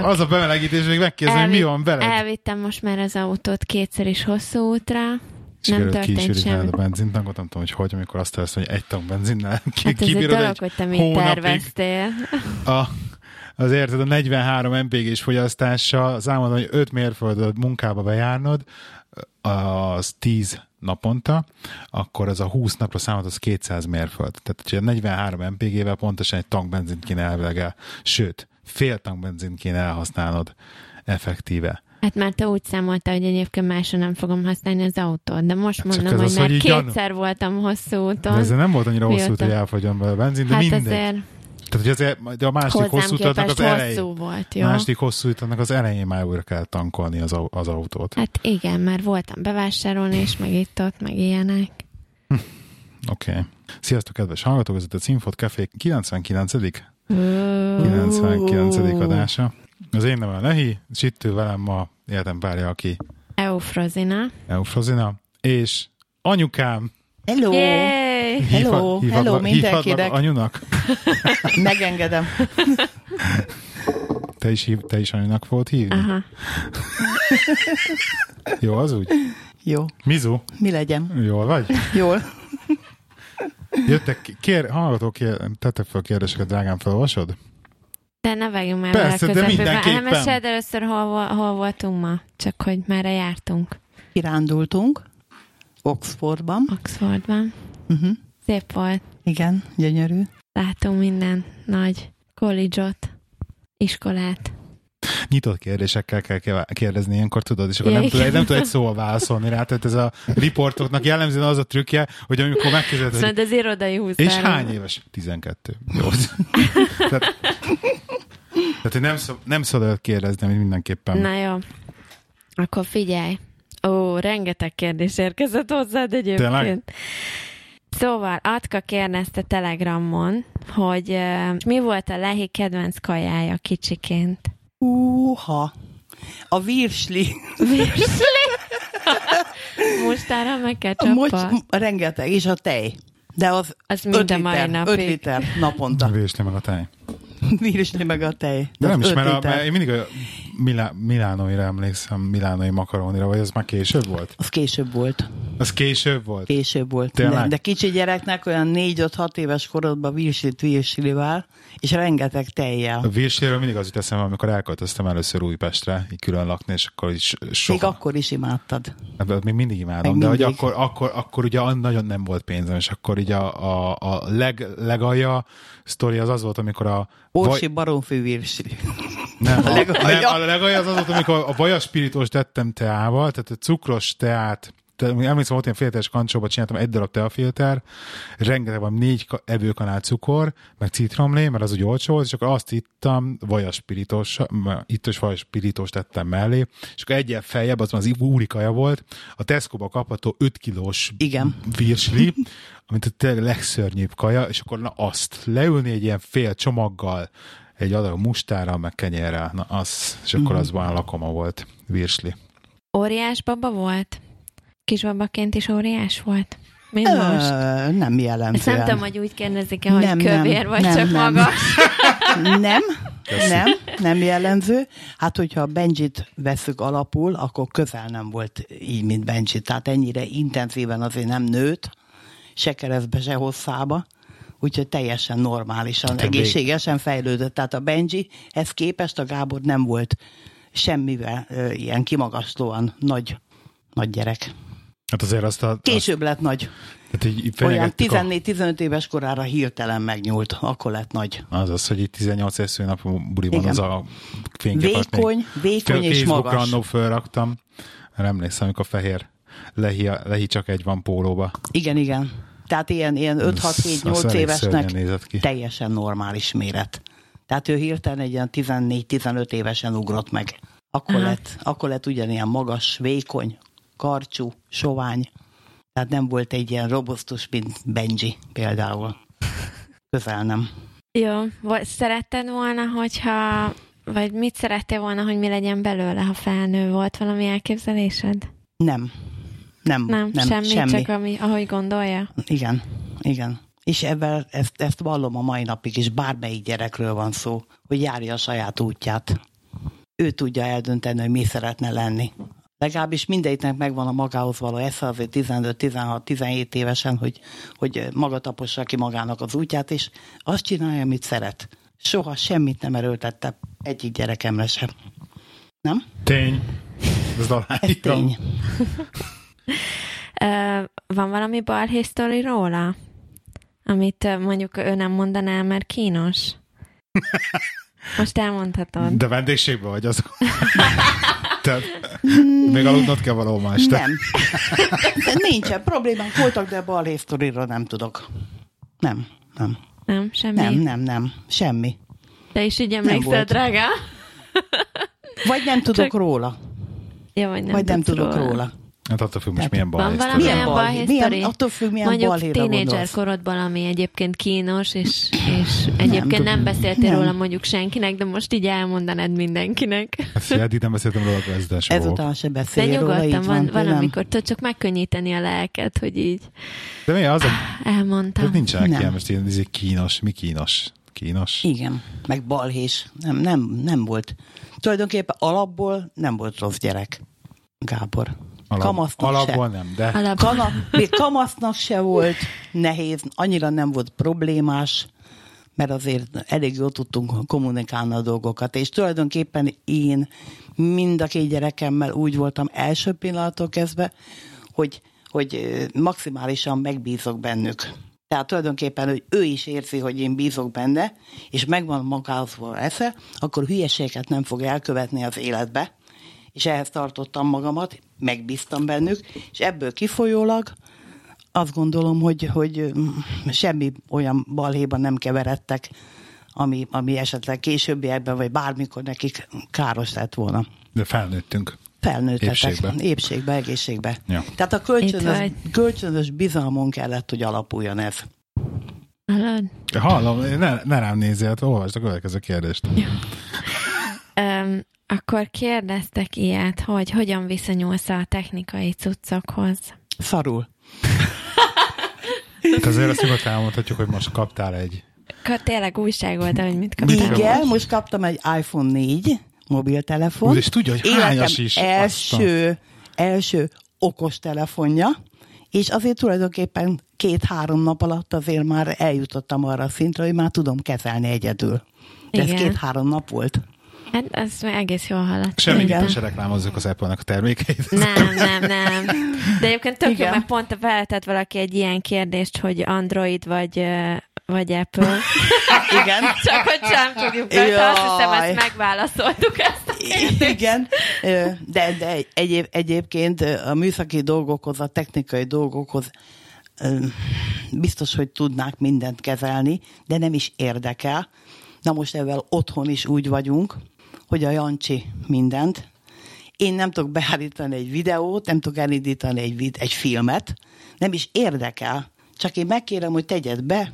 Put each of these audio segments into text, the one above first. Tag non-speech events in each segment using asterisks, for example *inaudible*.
vagyok? az a bemelegítés, hogy megkérdezem, hogy mi van veled. Elvittem most már az autót kétszer is hosszú útra. Sikerült történt kíséríteni semmi. a benzintankot, nem tudom, hogy hogy, amikor azt tesz, hogy egy tank benzinnel ki, Hát kibírod dolog, egy hogy te mit terveztél. A, az érted, a 43 MPG-s fogyasztással számolod, hogy 5 mérföldet munkába bejárnod, az 10 naponta, akkor az a 20 napra számolt az 200 mérföld. Tehát hogyha 43 MPG-vel pontosan egy tank benzint kéne elvileg el, sőt, fél tank benzint kéne elhasználnod effektíve. Hát már te úgy számolta, hogy egyébként másra nem fogom használni az autót, de most Hát mondom, ez hogy az, már hogy így gyanú- kétszer voltam hosszú De úton. ezzel nem volt annyira hosszú, út, hogy elfogyjon belőle a benzin, de hát mindegy. azért Tehát, hogy azért, de a másik hosszú utatnak az elején. volt, jó? A másik hosszú utatnak az elején már újra kell tankolni az, az autót. Hát igen, már voltam bevásárolni, és meg itt ott, meg ilyenek. Oké. Okay. Sziasztok, kedves hallgatók, ez itt a Cinfot Café 99. Ó. 99. adása. Az én nevem Lehi, és itt ül velem ma életem párja, aki Eufrozina. Eufrozina, és anyukám Hello! Yay! Hello, hívhat- hello mindenkinek. anyunak? *laughs* Megengedem. *laughs* Te is, hív, te is anyunak volt hívni? Aha. Jó, az úgy? Jó, Mizu, mi legyen? jól vagy? Jól. Jöttek, kér, hallgatók, kér, tettek fel kérdéseket, drágám, felolvasod? De ne vágjunk már Persze, de mindenképpen. Nem meséld először, hol, hol voltunk ma, csak hogy merre jártunk. Kirándultunk Oxfordban. Oxfordban. Uh-huh. Szép volt. Igen, gyönyörű. Látunk minden nagy college-ot, iskolát. Nyitott kérdésekkel kell ke- kérdezni ilyenkor, tudod, és akkor nem, tud, nem tud egy szóval válaszolni rá. Tehát ez a riportoknak jellemzően az a trükkje, hogy amikor hogy Szóval az irodai húszár. és hány éves? 12. Jó. *laughs* tehát, tehát hogy nem, szab, nem szabad kérdezni, amit mindenképpen. Na jó. Akkor figyelj. Ó, rengeteg kérdés érkezett hozzád egyébként. Tényleg? Szóval Atka kérdezte Telegramon, hogy uh, mi volt a Lehi kedvenc kajája kicsiként. Húha. A virsli. Virsli? *laughs* Mustárral meg kell Most csappa. rengeteg, és a tej. De az Az 5 mind a mai liter, napig. 5 liter naponta. Vésli meg a tej. *laughs* Virsli meg a tej. De nem is, mert, a, mert én mindig a Milá, Milánóira emlékszem, Milánói makaronira, vagy az már később volt? Az később volt. Az később volt? Később volt. Tényleg? De, de kicsi gyereknek olyan 4-5-6 éves korodban virslit virslivel, és rengeteg tejjel. A Virsliről mindig az jut eszembe, amikor elköltöztem először Újpestre, így külön lakni, és akkor is soha. Még akkor is imádtad. Ebből még mindig imádom, Meg de hogy akkor, akkor, akkor ugye nagyon nem volt pénzem, és akkor így a, a, a leg, legalja sztori az az volt, amikor a... Orsi baromfű virsli. *laughs* nem, a, a legalja. nem, a legalja az az amikor a vajaspirítós tettem teával, tehát a cukros teát, te, emlékszem, volt ilyen filteres kancsóba csináltam egy darab teafilter, rengeteg van négy ka- evőkanál cukor, meg citromlé, mert az úgy olcsó volt, és akkor azt ittam, vajaspirítós, ittos vajaspirítós tettem mellé, és akkor egyen feljebb, az már az úri kaja volt, a Tesco-ba kapható 5 kilós Igen. virsli, amit a tényleg legszörnyűbb kaja, és akkor na azt leülni egy ilyen fél csomaggal, egy adag mustárral, meg kenyérrel, na az, és akkor az van lakoma volt, virsli. Óriás baba volt? Kisbabaként is óriás volt? Mint most? Ö, nem jellemzően. Ezt nem tudom, hogy úgy kérdezik-e, hogy Nem, nem, kövér, vagy nem, csak nem. magas. *laughs* Nem, nem, nem jellemző. Hát, hogyha a Benjit veszük alapul, akkor közel nem volt így, mint Benji. Tehát ennyire intenzíven azért nem nőtt, se keresztbe, se hosszába. Úgyhogy teljesen normálisan, vég- egészségesen fejlődött. Tehát a Benji, ez képest a Gábor nem volt semmivel ö, ilyen kimagaslóan nagy, nagy gyerek. Hát azért azt a... Később lett nagy. Tehát így, így Olyan fenyegettük a- 14-15 éves korára hirtelen megnyúlt, akkor lett nagy. Az az, hogy itt 18 esző nap buliban Igen. az a fényképet Vékony, vékony és Facebookra magas. annó fölraktam. Emlékszem, amikor fehér lehi, lehi csak egy van pólóba. Igen, igen. Tehát ilyen, ilyen Az- az 5-6-7-8 elég évesnek teljesen normális méret. Tehát ő hirtelen egy ilyen 14-15 évesen ugrott meg. Akkor Aha. lett, akkor lett ugyanilyen magas, vékony, karcsú, sovány. Tehát nem volt egy ilyen robosztus, mint Benji például. Közel nem. Jó, vagy szeretted volna, hogyha, vagy mit szerettél volna, hogy mi legyen belőle, ha felnő volt valami elképzelésed? Nem. Nem, Nem, nem semmi, semmi. csak ami, ahogy gondolja. Igen, igen. És ebben ezt, ezt vallom a mai napig is, bármelyik gyerekről van szó, hogy járja a saját útját. Ő tudja eldönteni, hogy mi szeretne lenni. Legalábbis mindegyiknek megvan a magához való esze, azért 15-16-17 évesen, hogy, hogy maga tapossa ki magának az útját, és azt csinálja, amit szeret. Soha semmit nem erőltette egyik gyerekemre sem. Nem? Tény. Ez, Ez tény. *laughs* Van valami balhé sztori róla? Amit mondjuk ő nem mondaná, mert kínos? *laughs* Most elmondhatod. De vendégségben vagy az. *laughs* Tehát még aludnod kell valahol ma este. Nem. De *laughs* nincsen. Problémák voltak, de balhé sztoriról nem tudok. Nem, nem. Nem, semmi. Nem, nem, nem. Semmi. Te is így emlékszel, drága? Vagy nem tudok Csak- róla. Ja, vagy nem, vagy nem tudok róla. Hát attól függ most milyen Van balhé valami sztori. Milyen balhé? Milyen- attól függ, milyen Mondjuk tínédzser korodban, ami egyébként kínos, és, és egyébként nem, tudom. beszéltél Nem. róla mondjuk senkinek, de most így elmondanád mindenkinek. Hát eddig nem beszéltem róla, akkor ez de. Ezután se De róla, így nyugodtan van. van, van nem? amikor tudod csak megkönnyíteni a lelket, hogy így De mi az a... elmondtam. Ez nincsenek Nem. ilyen most ilyen izé kínos. Mi kínos? Kínos? Igen, meg balhés. Nem, nem, nem volt. Tulajdonképpen alapból nem volt rossz gyerek. Gábor. Alap, Kamasznak alapból se. nem, de... Alap. Kana, még kamasznak se volt nehéz, annyira nem volt problémás, mert azért elég jól tudtunk kommunikálni a dolgokat, és tulajdonképpen én mind a két gyerekemmel úgy voltam első pillanattól kezdve, hogy, hogy maximálisan megbízok bennük. Tehát tulajdonképpen, hogy ő is érzi, hogy én bízok benne, és megvan magához esze, akkor hülyeséget nem fog elkövetni az életbe, és ehhez tartottam magamat, megbíztam bennük, és ebből kifolyólag azt gondolom, hogy, hogy mm, semmi olyan balhéban nem keveredtek, ami, ami esetleg későbbiekben, vagy bármikor nekik káros lett volna. De felnőttünk. Felnőttetek. Épségbe. Épségbe, egészségbe. Ja. Tehát a kölcsönös, kölcsönös bizalmon kellett, hogy alapuljon ez. Hallod? Hallom, ne, ne rám nézzél, hát olvasd a következő kérdést. Öm, akkor kérdeztek ilyet, hogy hogyan viszonyulsz a technikai cuccokhoz. Szarul. Hát azért azt nyugodtan elmondhatjuk, hogy most kaptál egy... Tényleg újság volt, hogy mit kaptál. Igen, most kaptam egy iPhone 4 mobiltelefon. Úgy, és tudja, hogy hányas is. első, első okos telefonja, és azért tulajdonképpen két-három nap alatt azért már eljutottam arra a szintre, hogy már tudom kezelni egyedül. De ez két-három nap volt. Hát azt már egész jól hallottam. Semmiképpen se reklámozzuk az Apple-nek a termékeit. Nem, nem, nem. *laughs* De egyébként tök jó, Igen. mert pont feltett valaki egy ilyen kérdést, hogy Android vagy, vagy Apple. *laughs* Igen. *laughs* Csak hogy sem tudjuk rajta, azt hiszem, ezt megválaszoltuk ezt. a. Igen, de, de egyéb, egyébként a műszaki dolgokhoz, a technikai dolgokhoz biztos, hogy tudnák mindent kezelni, de nem is érdekel. Na most ezzel otthon is úgy vagyunk, hogy a Jancsi mindent. Én nem tudok beállítani egy videót, nem tudok elindítani egy, egy filmet, nem is érdekel. Csak én megkérem, hogy tegyed be,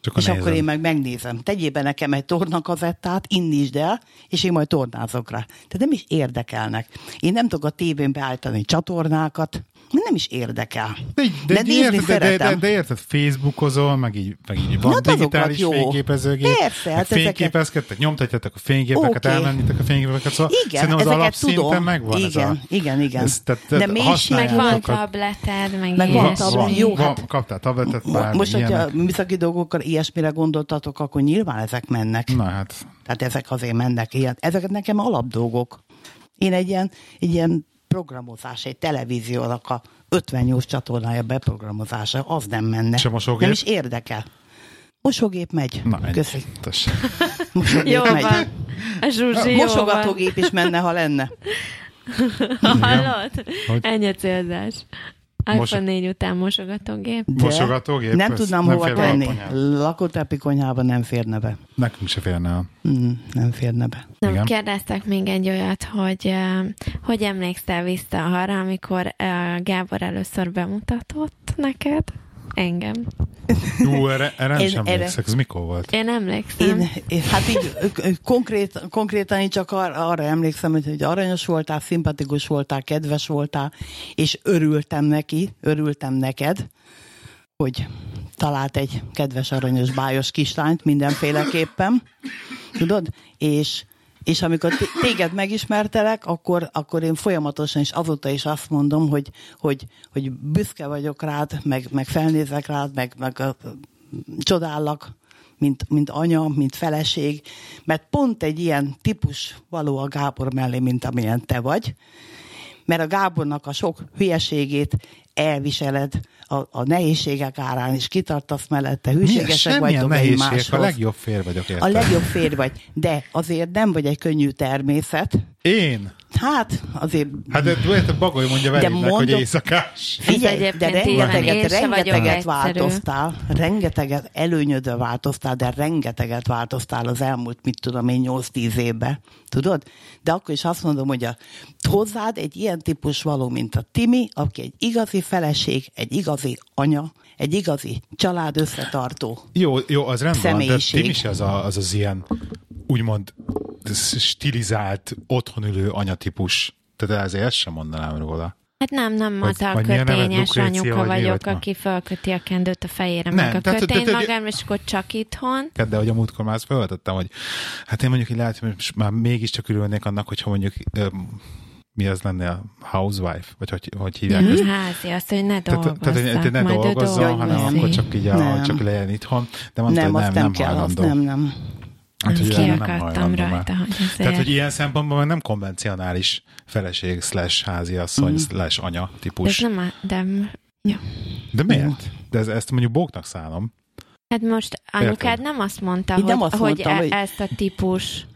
Csak és nézem. akkor én meg megnézem. Tegyél be nekem egy tornakazettát, indítsd el, és én majd tornázok rá. Tehát nem is érdekelnek. Én nem tudok a tévén beállítani csatornákat, nem is érdekel. De, de, de nézni érted, de, de, de, szeretem. de, érted, Facebookozol, meg így, meg így van azokat digitális jó. fényképezőgép, Persze, meg hát ezeket- fényképezkedtek, nyomtatjátok a fényképeket, Oké. elmennitek a fényképeket, szóval Igen, szerintem az ezeket alapszinten tudom. megvan ez igen, a... igen, igen. Ez, tehát, de tehát Meg használjátok van a- tableted, meg, Meg van van, jó, van, hát- kaptál tabletet, bármi Most, hogyha műszaki dolgokkal ilyesmire gondoltatok, akkor nyilván ezek mennek. Na hát, Tehát ezek azért mennek ilyen. Ezek nekem alapdolgok. Én egy ilyen, egy ilyen programozás, egy televíziónak a 58 csatornája beprogramozása, az nem menne. A mosógép? Nem is érdekel. Mosógép megy. na ennyi. Köszi. *laughs* Mosógép Jó megy. van. Zsuzsi. Mosogatógép is menne, ha lenne. *laughs* Hallod? Hogy? Ennyi a célzás. Mos- iPhone 4 után mosogatógép. De Mosogatógép? Nem tudnám nem hova tenni. konyhába. Lakótelepi konyhában nem férne be. Nekünk se férne el. Mm, nem férne be. Nem, Igen. kérdeztek még egy olyat, hogy uh, hogy emlékszel vissza arra, amikor uh, Gábor először bemutatott neked engem? Jú, erre, erre nem Én sem erre- emlékszek, ez mikor volt? Én emlékszem. Én, én hát így konkrét, konkrétan én csak arra, arra emlékszem, hogy, hogy aranyos voltál, szimpatikus voltál, kedves voltál, és örültem neki, örültem neked, hogy talált egy kedves aranyos bájos kislányt mindenféleképpen, tudod? És és amikor téged megismertelek, akkor, akkor én folyamatosan is azóta is azt mondom, hogy, hogy, hogy büszke vagyok rád, meg, meg felnézek rád, meg, meg a, csodállak, mint, mint anya, mint feleség, mert pont egy ilyen típus való a Gábor mellé, mint amilyen te vagy, mert a Gábornak a sok hülyeségét elviseled, a, a nehézségek árán is kitartasz mellette, hűségesek vagytok egymáshoz. A legjobb fér vagyok érte. A legjobb fér vagy, de azért nem vagy egy könnyű természet. Én? Hát, azért... Hát de, de Bagoly mondja velünk, mondok, hogy éjszakás. Figyelj, de rengeteget, rengeteget változtál, rengeteget előnyödő változtál, de rengeteget változtál az elmúlt, mit tudom én, 8-10 évben. Tudod? De akkor is azt mondom, hogy a, hozzád egy ilyen típus való, mint a Timi, aki egy igazi feleség, egy igazi anya, egy igazi család összetartó Jó, jó az rendben van, de Timi az, a, az az ilyen úgymond stilizált, otthon ülő anyatípus. Tehát ezért ezt sem mondanám róla. Hát nem, nem az a kötényes anyuka vagyok, aki felköti a kendőt a fejére, nem, meg a tehát, kötény tehát, magam, és akkor csak itthon. De hogy a múltkor már felvetettem, hogy hát én mondjuk így lehet, hogy már mégiscsak örülnék annak, hogyha mondjuk mi az lenne a housewife, vagy hogy, hogy hívják ja, ezt? Házi, azt, hogy ne dolgozzak. Tehát, tehát ne dolgozzon, hanem akkor csak így a, csak legyen itthon. De mondta, nem, hogy nem, nem, nem kell, azt nem, nem. Hát, hogy ki akartam rajta, hogy azért... Tehát, hogy ilyen szempontból nem konvencionális feleség slash háziasszony mm. slash anya típus. De ez nem a, de... Ja. De miért? De ez, ezt mondjuk bóknak szállom. Hát most anyukád nem azt mondta, hogy, nem azt mondtam, hogy, hogy ezt a típus...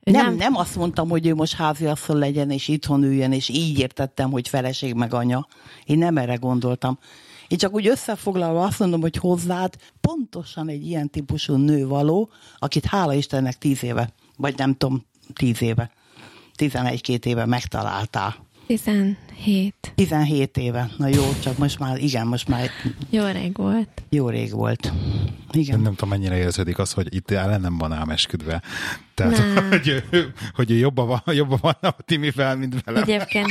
Nem, nem, nem azt mondtam, hogy ő most háziasszony legyen, és itthon üljen, és így értettem, hogy feleség meg anya. Én nem erre gondoltam. Én csak úgy összefoglalva azt mondom, hogy hozzád pontosan egy ilyen típusú nő való, akit hála Istennek tíz éve, vagy nem tudom, tíz éve, tizenegy-két éve megtaláltál. 17. 17 éve. Na jó, csak most már, igen, most már... Jó rég volt. Jó rég volt. Igen. Nem tudom, mennyire érződik az, hogy itt ellenem van ám esküdve. Tehát, nem. *laughs* hogy, hogy jobban van, jobban van a Timivel, mint velem. Egyébként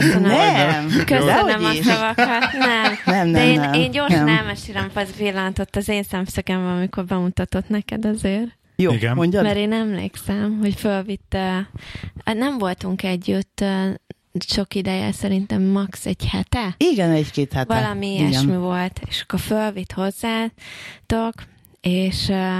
köszönöm. Nem. Köszönöm a szavakat. Nem. *laughs* Nem, nem, De én, nem. én gyorsan nem. elmesélem az pillantot az én szemszögemben, amikor bemutatott neked azért. Jó, Igen. mondjad. Mert én emlékszem, hogy fölvitte, nem voltunk együtt sok ideje, szerintem max. egy hete. Igen, egy-két hete. Valami Igen. ilyesmi volt, és akkor fölvitt hozzátok, és uh,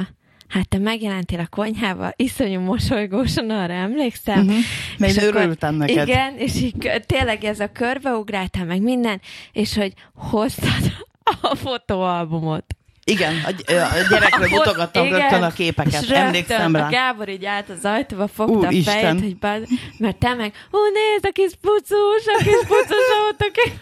hát te megjelentél a konyhába, iszonyú mosolygósan, arra emlékszem. Uh-huh. Mert És én akkor- örültem neked. Igen, és így tényleg ez a körbeugráltál meg minden, és hogy hoztad a fotóalbumot. Igen, a, a gyerekre mutogattam rögtön a képeket, és emlékszem a rá. Gábor így állt az ajtóba, fogta a Úristen. fejét, hogy bár, mert te meg, hú, nézd, a kis pucus, a kis pucus ott, a kis...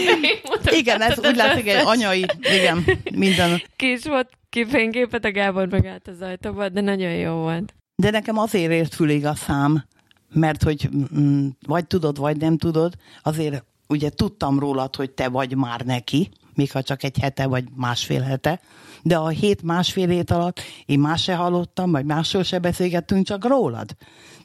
*laughs* Igen, ez úgy látszik egy anyai, igen, minden. Kis volt kifényképet, a Gábor meg állt az ajtóba, de nagyon jó volt. De nekem azért ért fülig a szám, mert hogy mm, vagy tudod, vagy nem tudod, azért ugye tudtam rólad, hogy te vagy már neki, még ha csak egy hete vagy másfél hete, de a hét másfél hét alatt én más se hallottam, vagy másról se beszélgettünk, csak rólad.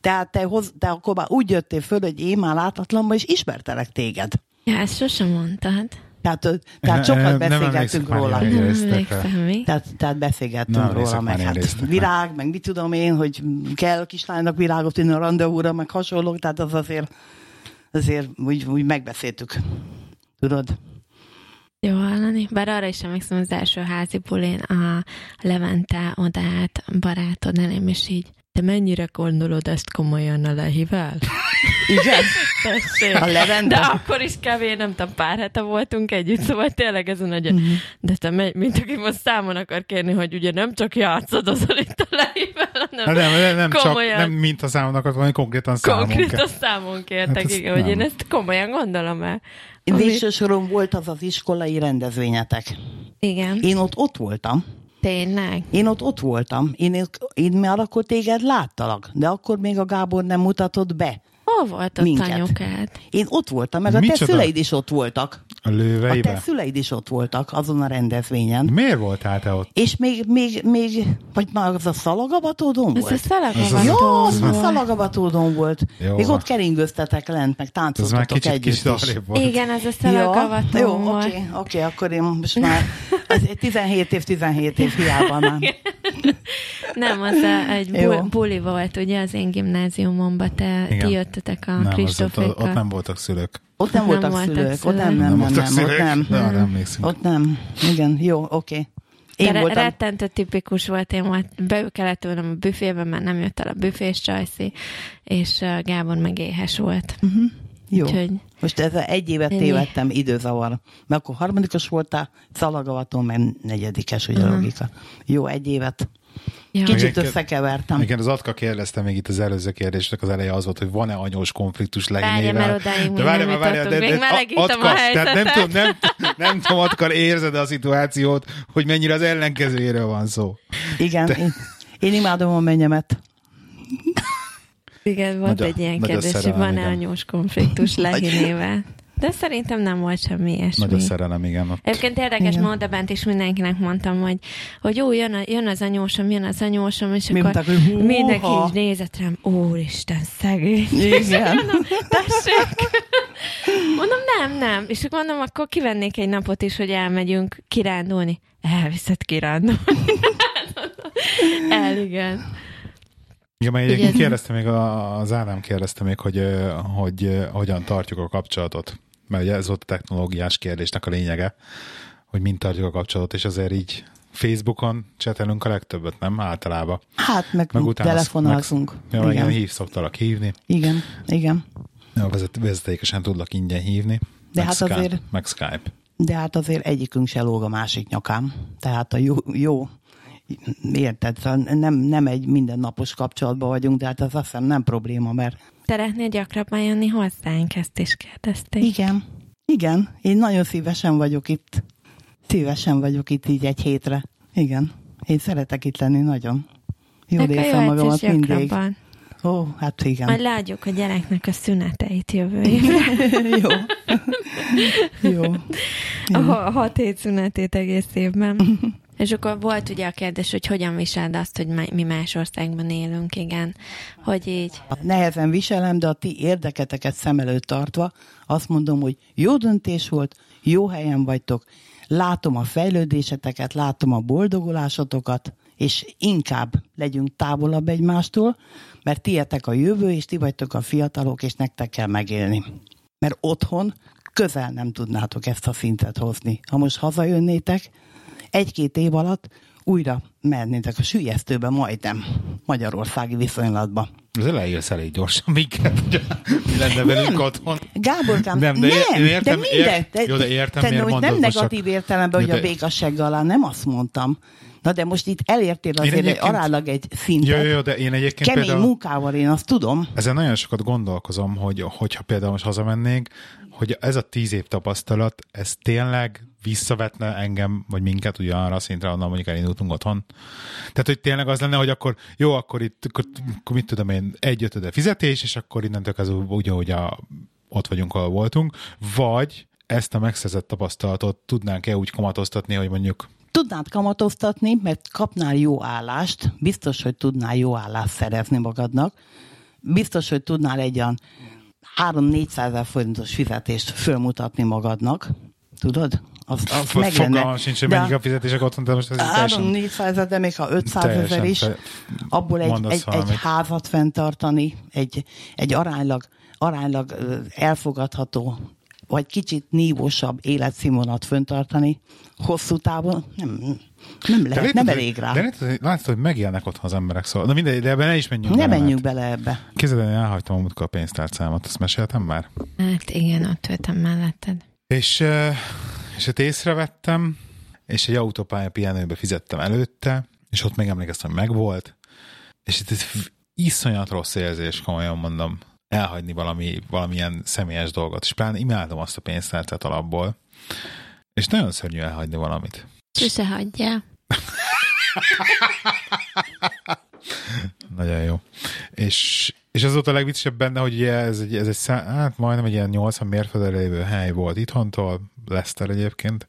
Tehát te, hoz, te akkor már úgy jöttél föl, hogy én már látatlanban is ismertelek téged. Ja, ezt sosem mondtad. Tehát, tehát sokat Nem beszélgettünk már róla. Nem emlékszem? Tehát, tehát beszélgettünk Nem róla, meg hát virág, meg mit tudom én, hogy kell a kislánynak virágot inni a rendezvúra, meg hasonlók, tehát az azért, azért úgy, úgy megbeszéltük. Tudod? Jó hallani. Bár arra is emlékszem, az első házi bulén a Levente odállt barátod elém, és így te mennyire gondolod ezt komolyan a lehivel? *laughs* Igen? Tessék. A Levente? De akkor is kevés, nem tudom, pár hete voltunk együtt, szóval tényleg ez a nagy... Mhm. De te megy, mint aki most számon akar kérni, hogy ugye nem csak játszod az itt a hanem nem, nem, nem csak, nem mint a számon akart, hanem konkrétan számon konkrétan számon kértek, Hát igen, hogy én ezt komolyan gondolom el. Én Ami- végső soron volt az az iskolai rendezvényetek. Igen, Én ott ott voltam. tényleg. Én ott ott voltam. Én, én már akkor téged láttalak, de akkor még a Gábor nem mutatott be. Hol volt ott Minket. anyukád? Én ott voltam, meg a te Micsoda? szüleid is ott voltak. A A te lőveibe? szüleid is ott voltak azon a rendezvényen. Miért voltál te ott? És még, még, még, vagy már az a szalagabatódon Ez volt? a Ez az- Jó, az Ez már volt. szalagabatódon volt. Jó. Még ott keringőztetek lent, meg táncoltatok együtt kicsit is. volt. Igen, ez a Ja, szalagavató jó, volt. oké, oké, akkor én most már *laughs* Az 17 év, 17 év, hiába nem. *laughs* Nem, az a, egy Jó. bu- buli volt, ugye az én gimnáziumomban, te, Igen. ti jöttetek a Nem, az ott, Kristófékkal. ott nem voltak szülők. Ott nem, Nem voltak voltak szülők, ott nem, szülők. nem, nem, voltak nem, ott szülők, nem. de arra emlékszünk. Ott nem. Igen, jó, oké. Én De voltam. rettentő tipikus volt, én volt, be kellett ülnöm a büfébe, mert nem jött el a büfés csajszi, és uh, Gábor meg éhes volt. Jó. Úgyhogy Most ezzel egy évet Ennyi. tévedtem időzavar. Mert akkor harmadikos voltál, szalagavaton, meg negyedikes, ugye Aha. logika. Jó, egy évet. ja. Kicsit Igen, összekevertem. Igen, az Atka kérdezte még itt az előző kérdésnek az eleje az volt, hogy van-e anyós konfliktus még várjál, nem már, várjál, jutottunk. Még melegítem a tehát nem tudom, nem, nem tudom, Atkar, érzed a szituációt, hogy mennyire az ellenkezőjéről van szó. Igen, én, én imádom a mennyemet. Igen, volt Nagy a- egy ilyen kérdés, hogy van-e anyós konfliktus Lehinével. De szerintem nem volt semmi ilyesmi. Nagy a szerelem, igen. Ott. Egyébként érdekes, Igen. ma oda bent is mindenkinek mondtam, hogy, hogy jó, jön, a, jön az anyósom, jön az anyósom, és Mi akkor mondták, hogy mindenki így nézett rám, úristen, szegény. Igen. *laughs* Mondom, tessék. Mondom, nem, nem. És akkor mondom, akkor kivennék egy napot is, hogy elmegyünk kirándulni. Elviszed kirándulni. *laughs* El, igen. Igen, mert Ugye egyébként ez- kérdezte még, az Ádám kérdezte még, hogy, hogy ö, hogyan tartjuk a kapcsolatot. Mert ugye ez volt a technológiás kérdésnek a lényege, hogy mint tartjuk a kapcsolatot, és azért így Facebookon csetelünk a legtöbbet, nem? Általában. Hát, meg, Meg. Ja, igen. igen, igen. hív, szoktalak hívni. igen, igen. Ja, vezet, vezetékesen tudlak ingyen hívni. De meg hát Skype, azért- Meg Skype. De hát azért egyikünk se lóg a másik nyakám. Tehát a jó, jó érted, szóval nem, nem egy mindennapos kapcsolatban vagyunk, de hát ez azt hiszem nem probléma, mert Szeretnél gyakrabban jönni hozzánk, ezt is kérdezték. igen, igen, én nagyon szívesen vagyok itt. Szívesen vagyok itt így egy hétre. Igen, én szeretek itt lenni nagyon. Jól érzem magamat mindig. Ó, hát igen. Majd leadjuk a gyereknek a szüneteit jövő *laughs* évre. jó. jó. A ha- hat hét szünetét egész évben. *laughs* És akkor volt ugye a kérdés, hogy hogyan viseld azt, hogy mi más országban élünk, igen. Hogy így. Nehezen viselem, de a ti érdeketeket szem előtt tartva azt mondom, hogy jó döntés volt, jó helyen vagytok, látom a fejlődéseteket, látom a boldogulásotokat, és inkább legyünk távolabb egymástól, mert tietek a jövő, és ti vagytok a fiatalok, és nektek kell megélni. Mert otthon közel nem tudnátok ezt a szintet hozni. Ha most hazajönnétek, egy-két év alatt újra mennétek a sülyeztőbe majdnem magyarországi viszonylatba. Az leírsz elég gyorsan minket, hogy mi lenne velünk otthon. Gáborkám, Nem, nem, de nem értem, de minden. ér- jó, de értem, te, miért hogy nem most csak- negatív értelemben, hogy De- a békasság alá, nem azt mondtam. Na de most itt elértél azért egy aránylag egy szintet. Jó, jó, jó, de én egyébként Kemény például... munkával én azt tudom. Ezen nagyon sokat gondolkozom, hogy hogyha például most hazamennénk, hogy ez a tíz év tapasztalat, ez tényleg visszavetne engem, vagy minket ugye arra a szintre, onnan mondjuk elindultunk otthon. Tehát, hogy tényleg az lenne, hogy akkor jó, akkor itt, akkor, akkor mit tudom én, egy ötöde fizetés, és akkor innentől kezdve úgy, ahogy a, ott vagyunk, ahol voltunk, vagy ezt a megszerzett tapasztalatot tudnánk-e úgy kamatoztatni, hogy mondjuk Tudnád kamatoztatni, mert kapnál jó állást, biztos, hogy tudnál jó állást szerezni magadnak, biztos, hogy tudnál egy olyan 3-400 ezer forintos fizetést fölmutatni magadnak, tudod? Az, az meg lenne. fogalmam sincs, hogy De mennyik a fizetések otthon, de most ez így teljesen... 3-400 ezer, de még ha 500 ezer is, fe- abból egy, egy, egy házat fenntartani, egy, egy aránylag, aránylag elfogadható, vagy kicsit nívósabb életszínvonalat föntartani, hosszú távon nem, nem lehet, nem elég rá. De látod, hogy- megélnek otthon az emberek, szóval. Na mindegy, de ebben ne is menjünk Ne bele, menjünk mert- bele ebbe. Képzeld, én elhagytam a múltkor a pénztárcámat, azt meséltem már. Hát igen, ott voltam melletted. És, eh, és ott észrevettem, és egy autópálya pihenőbe fizettem előtte, és ott még emlékeztem, hogy megvolt, és itt ez iszonyat rossz érzés, komolyan mondom, elhagyni valami, valamilyen személyes dolgot. És pláne imádom azt a pénztárcát alapból, és nagyon szörnyű elhagyni valamit. Sose hagyjál. *laughs* Nagyon jó. És, és az volt a legviccesebb benne, hogy ugye ez egy, ez egy szá, hát majdnem egy ilyen 80 mérföldre lévő hely volt itthontól, Leicester egyébként,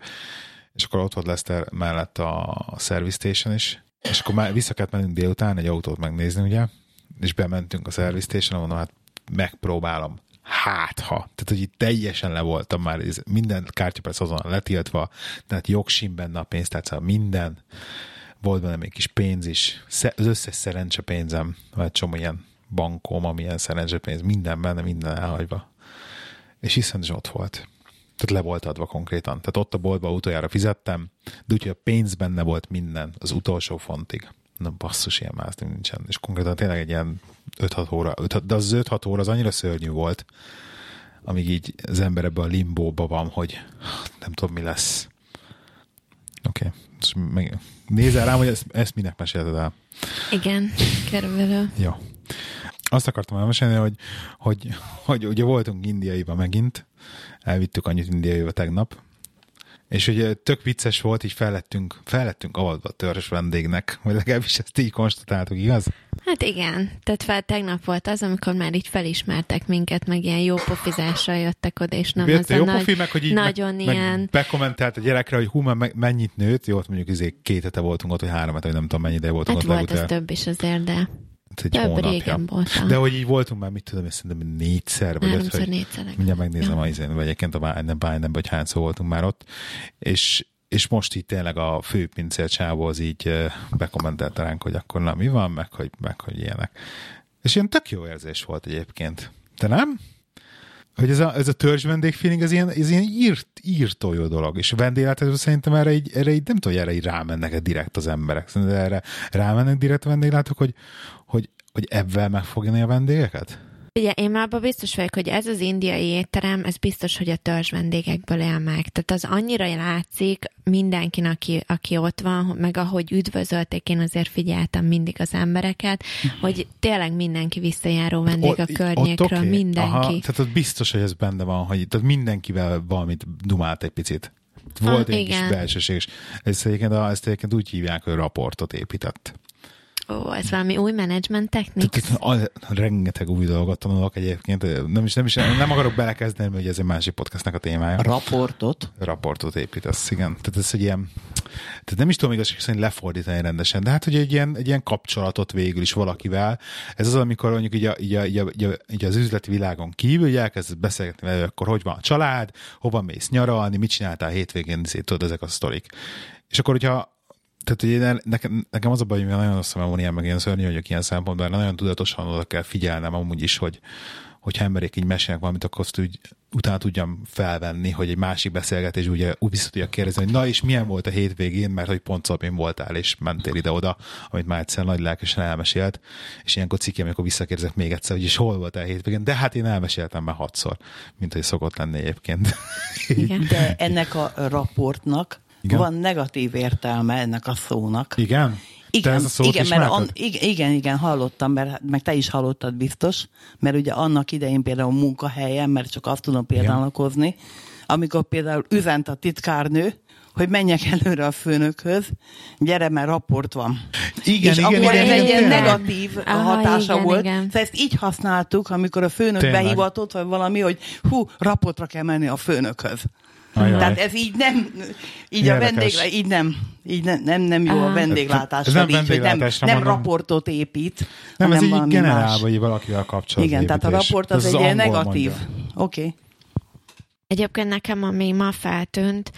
és akkor ott volt Leicester mellett a, a service station is, és akkor már vissza kellett mennünk délután egy autót megnézni, ugye, és bementünk a service station mondom, hát megpróbálom. hát ha. Tehát, hogy itt teljesen le voltam már, ez minden kártyaperc azon letiltva, tehát jogsim benne a pénz, tehát szóval minden, volt benne még kis pénz is, az összes szerencsepénzem, vagy csomó ilyen bankom, amilyen szerencsepénz, minden benne, minden elhagyva. És hiszen is ott volt. Tehát le volt adva konkrétan. Tehát ott a boltba utoljára fizettem, de úgyhogy a pénz benne volt minden, az utolsó fontig. Na basszus, ilyen más nincsen. És konkrétan tényleg egy ilyen 5-6 óra, 5, de az 5-6 óra az annyira szörnyű volt, amíg így az ember ebben a limbóba van, hogy nem tudom, mi lesz. Oké. Okay. Nézel rám, hogy ezt, ezt minek mesélted el. Igen, körülbelül. Jó. Azt akartam elmesélni, hogy, hogy, hogy ugye voltunk indiaiba megint, elvittük annyit indiaiba tegnap, és ugye tök vicces volt, így fellettünk, fellettünk avatva a törzs vendégnek, vagy legalábbis ezt így konstatáltuk, igaz? Hát igen, tehát fel tegnap volt az, amikor már így felismertek minket, meg ilyen jó pofizással jöttek oda, és nem Bért, az jó a pofi, meg, hogy így nagyon meg, ilyen... Meg bekommentelt a gyerekre, hogy hú, mennyit nőtt, jó, ott mondjuk izé két hete voltunk ott, vagy három hete, vagy nem tudom mennyi ide voltunk hát ott volt ez több is azért, de egy Több hónapja. régen. De hogy így voltunk már, mit tudom, én szerintem négyszer, vagy öt, hogy négyszer. Mindjárt megnézem, ja. izén, vagy egyébként a nem nem, vagy hányszor voltunk már ott, és, és most így tényleg a főpincér csávó az így bekommentelte ránk, hogy akkor na mi van, meg hogy, meg hogy ilyenek. És ilyen tök jó érzés volt egyébként. Te nem? Hogy ez a, ez a törzs vendég feeling, ez ilyen, ez ilyen írt, írtó jó dolog. És vendéglátásban szerintem erre így, erre így nem tudom, hogy erre így rámennek direkt az emberek. Szerintem erre rámennek direkt a vendéglátók, hogy, hogy, hogy ebben megfogni a vendégeket? Ugye én már abban biztos vagyok, hogy ez az indiai étterem, ez biztos, hogy a törzs vendégekből él meg. Tehát az annyira látszik mindenkin, aki, aki ott van, meg ahogy üdvözölték, én azért figyeltem mindig az embereket, hogy tényleg mindenki visszajáró vendég a környékről, okay. mindenki. Aha, tehát az biztos, hogy ez benne van, hogy tehát mindenkivel valamit dumált egy picit. Volt ah, egy igen. kis belsőség, és ezt egyébként, ezt egyébként úgy hívják, hogy raportot épített. Ó, ez valami új management technik. Rengeteg új dolgot tanulok egyébként. Nem is, nem is nem akarok belekezdeni, hogy ez egy másik podcastnak a témája. Raportot? Raportot építesz, igen. Tehát ez egy ilyen, tehát nem is tudom igazság szerint lefordítani rendesen, de hát hogy egy ilyen, egy ilyen kapcsolatot végül is valakivel. Ez az, amikor mondjuk így, a, így, a, így, a, így, a, így az üzleti világon kívül elkezd beszélgetni vele, akkor hogy van a család, hova mész nyaralni, mit csináltál hétvégén, tudod, ezek a sztorik. És akkor, hogyha tehát ugye nekem, nekem az a baj, hogy nagyon rossz van ilyen, meg ilyen szörnyű vagyok ilyen szempontból, nagyon tudatosan oda kell figyelnem amúgy is, hogy, hogyha emberek így mesélnek valamit, akkor azt úgy utána tudjam felvenni, hogy egy másik beszélgetés ugye úgy vissza tudja kérdezni, hogy na és milyen volt a hétvégén, mert hogy pont szalpén voltál, és mentél ide-oda, amit már egyszer nagy lelkesen elmesélt, és ilyenkor cikkem, amikor visszakérdezek még egyszer, hogy is hol voltál a hétvégén, de hát én elmeséltem már hatszor, mint hogy szokott lenni egyébként. Igen. *laughs* De ennek a raportnak igen. Van negatív értelme ennek a szónak. Igen? Igen, ez a szót igen, mert an, igen, igen, hallottam, mert meg te is hallottad biztos, mert ugye annak idején például munkahelyen, mert csak azt tudom például hozni, amikor például üzent a titkárnő, hogy menjek előre a főnökhöz, gyere, mert raport van. Igen, és igen, akkor igen, ez igen, egy ilyen igen. negatív Aha, hatása igen, volt. Igen. Szóval ezt így használtuk, amikor a főnök Tényleg. behivatott, vagy valami, hogy hú, raportra kell menni a főnökhöz. Ajaj. Tehát ez így nem, így Érdekes. a vendéglá, így nem, így nem, nem, nem jó a vendéglátás. Ez nem, így, hogy nem, nem raportot épít. Nem, ez így generál, vagy valakivel kapcsolatban. Igen, tehát a raport az, az egy ilyen negatív. Oké. Okay. Egyébként nekem, ami ma feltűnt,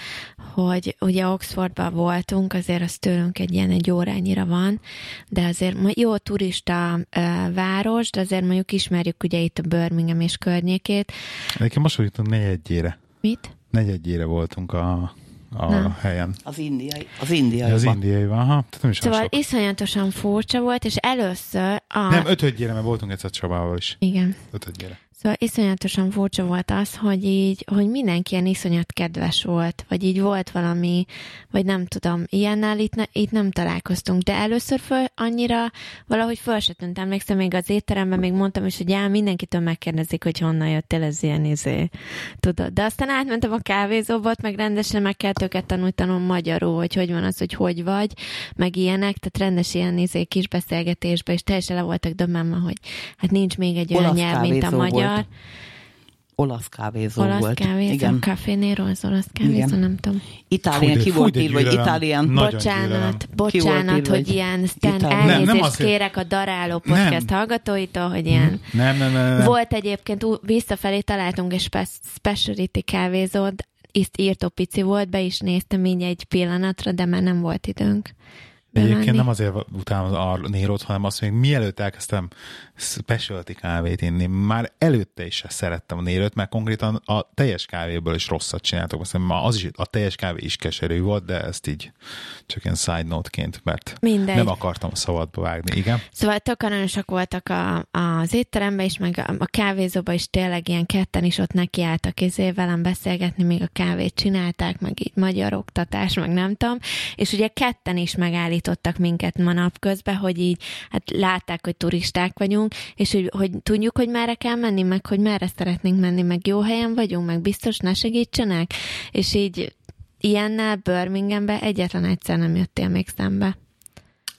hogy ugye Oxfordban voltunk, azért az tőlünk egy ilyen egy órányira van, de azért jó turista uh, város, de azért mondjuk ismerjük ugye itt a Birmingham és környékét. Egyébként most jutunk negyedjére. Mit? Negyedjére voltunk a, a nem. helyen. Az indiai. Az indiai. Az indiai van, aha. Tehát nem is szóval iszonyatosan furcsa volt, és először a... Nem, ötödjére, mert voltunk egyszer Csabával is. Igen. Ötödjére. Szóval iszonyatosan furcsa volt az, hogy így, hogy mindenki ilyen iszonyat kedves volt, vagy így volt valami, vagy nem tudom, ilyennel itt, ne, itt nem találkoztunk, de először föl annyira valahogy föl se tűnt. Emlékszem, még az étteremben még mondtam is, hogy já, mindenkitől megkérdezik, hogy honnan jöttél, ez ilyen izé, tudod. De aztán átmentem a kávézóba, meg rendesen meg kellett őket tanultanom magyarul, hogy hogy van az, hogy hogy vagy, meg ilyenek, tehát rendes ilyen izé kis beszélgetésbe, és teljesen le voltak dömmenve, hogy hát nincs még egy olyan nyelv, mint a magyar. Volt? olasz kávézó olasz volt. kávézó, Igen. Café Nero az olasz kávézó, Igen. nem tudom. Itálián ki volt írva, hogy. Itálián. Bocsánat, bocsánat, hogy ilyen Stan, Itália. Nem, nem elnézést azért- kérek a Daráló podcast hallgatóitól, hogy ilyen Nem, nem, nem. nem. Volt egyébként, visszafelé találtunk egy spe- speciality kávézót, itt írtó pici volt, be is néztem így egy pillanatra, de már nem volt időnk. De egyébként bemenni. nem azért utálom a Nérót, hanem azt, még mielőtt elkezdtem specialty kávét inni, már előtte is szerettem a Nérót, mert konkrétan a teljes kávéből is rosszat csináltok. Azt hiszem, ma az is, a teljes kávé is keserű volt, de ezt így csak ilyen side note-ként, mert Mindegy. nem akartam szabadba vágni. Igen. Szóval tök aranyosak voltak a, az étteremben is, meg a, a kávézóban is tényleg ilyen ketten is ott nekiálltak izé velem beszélgetni, még a kávét csinálták, meg így magyar oktatás, meg nem tudom, és ugye ketten is megállítottak minket ma napközben, hogy így, hát látták, hogy turisták vagyunk, és hogy, hogy tudjuk, hogy merre kell menni, meg hogy merre szeretnénk menni, meg jó helyen vagyunk, meg biztos ne segítsenek, és így ilyennel Birminghambe egyetlen egyszer nem jöttél még szembe.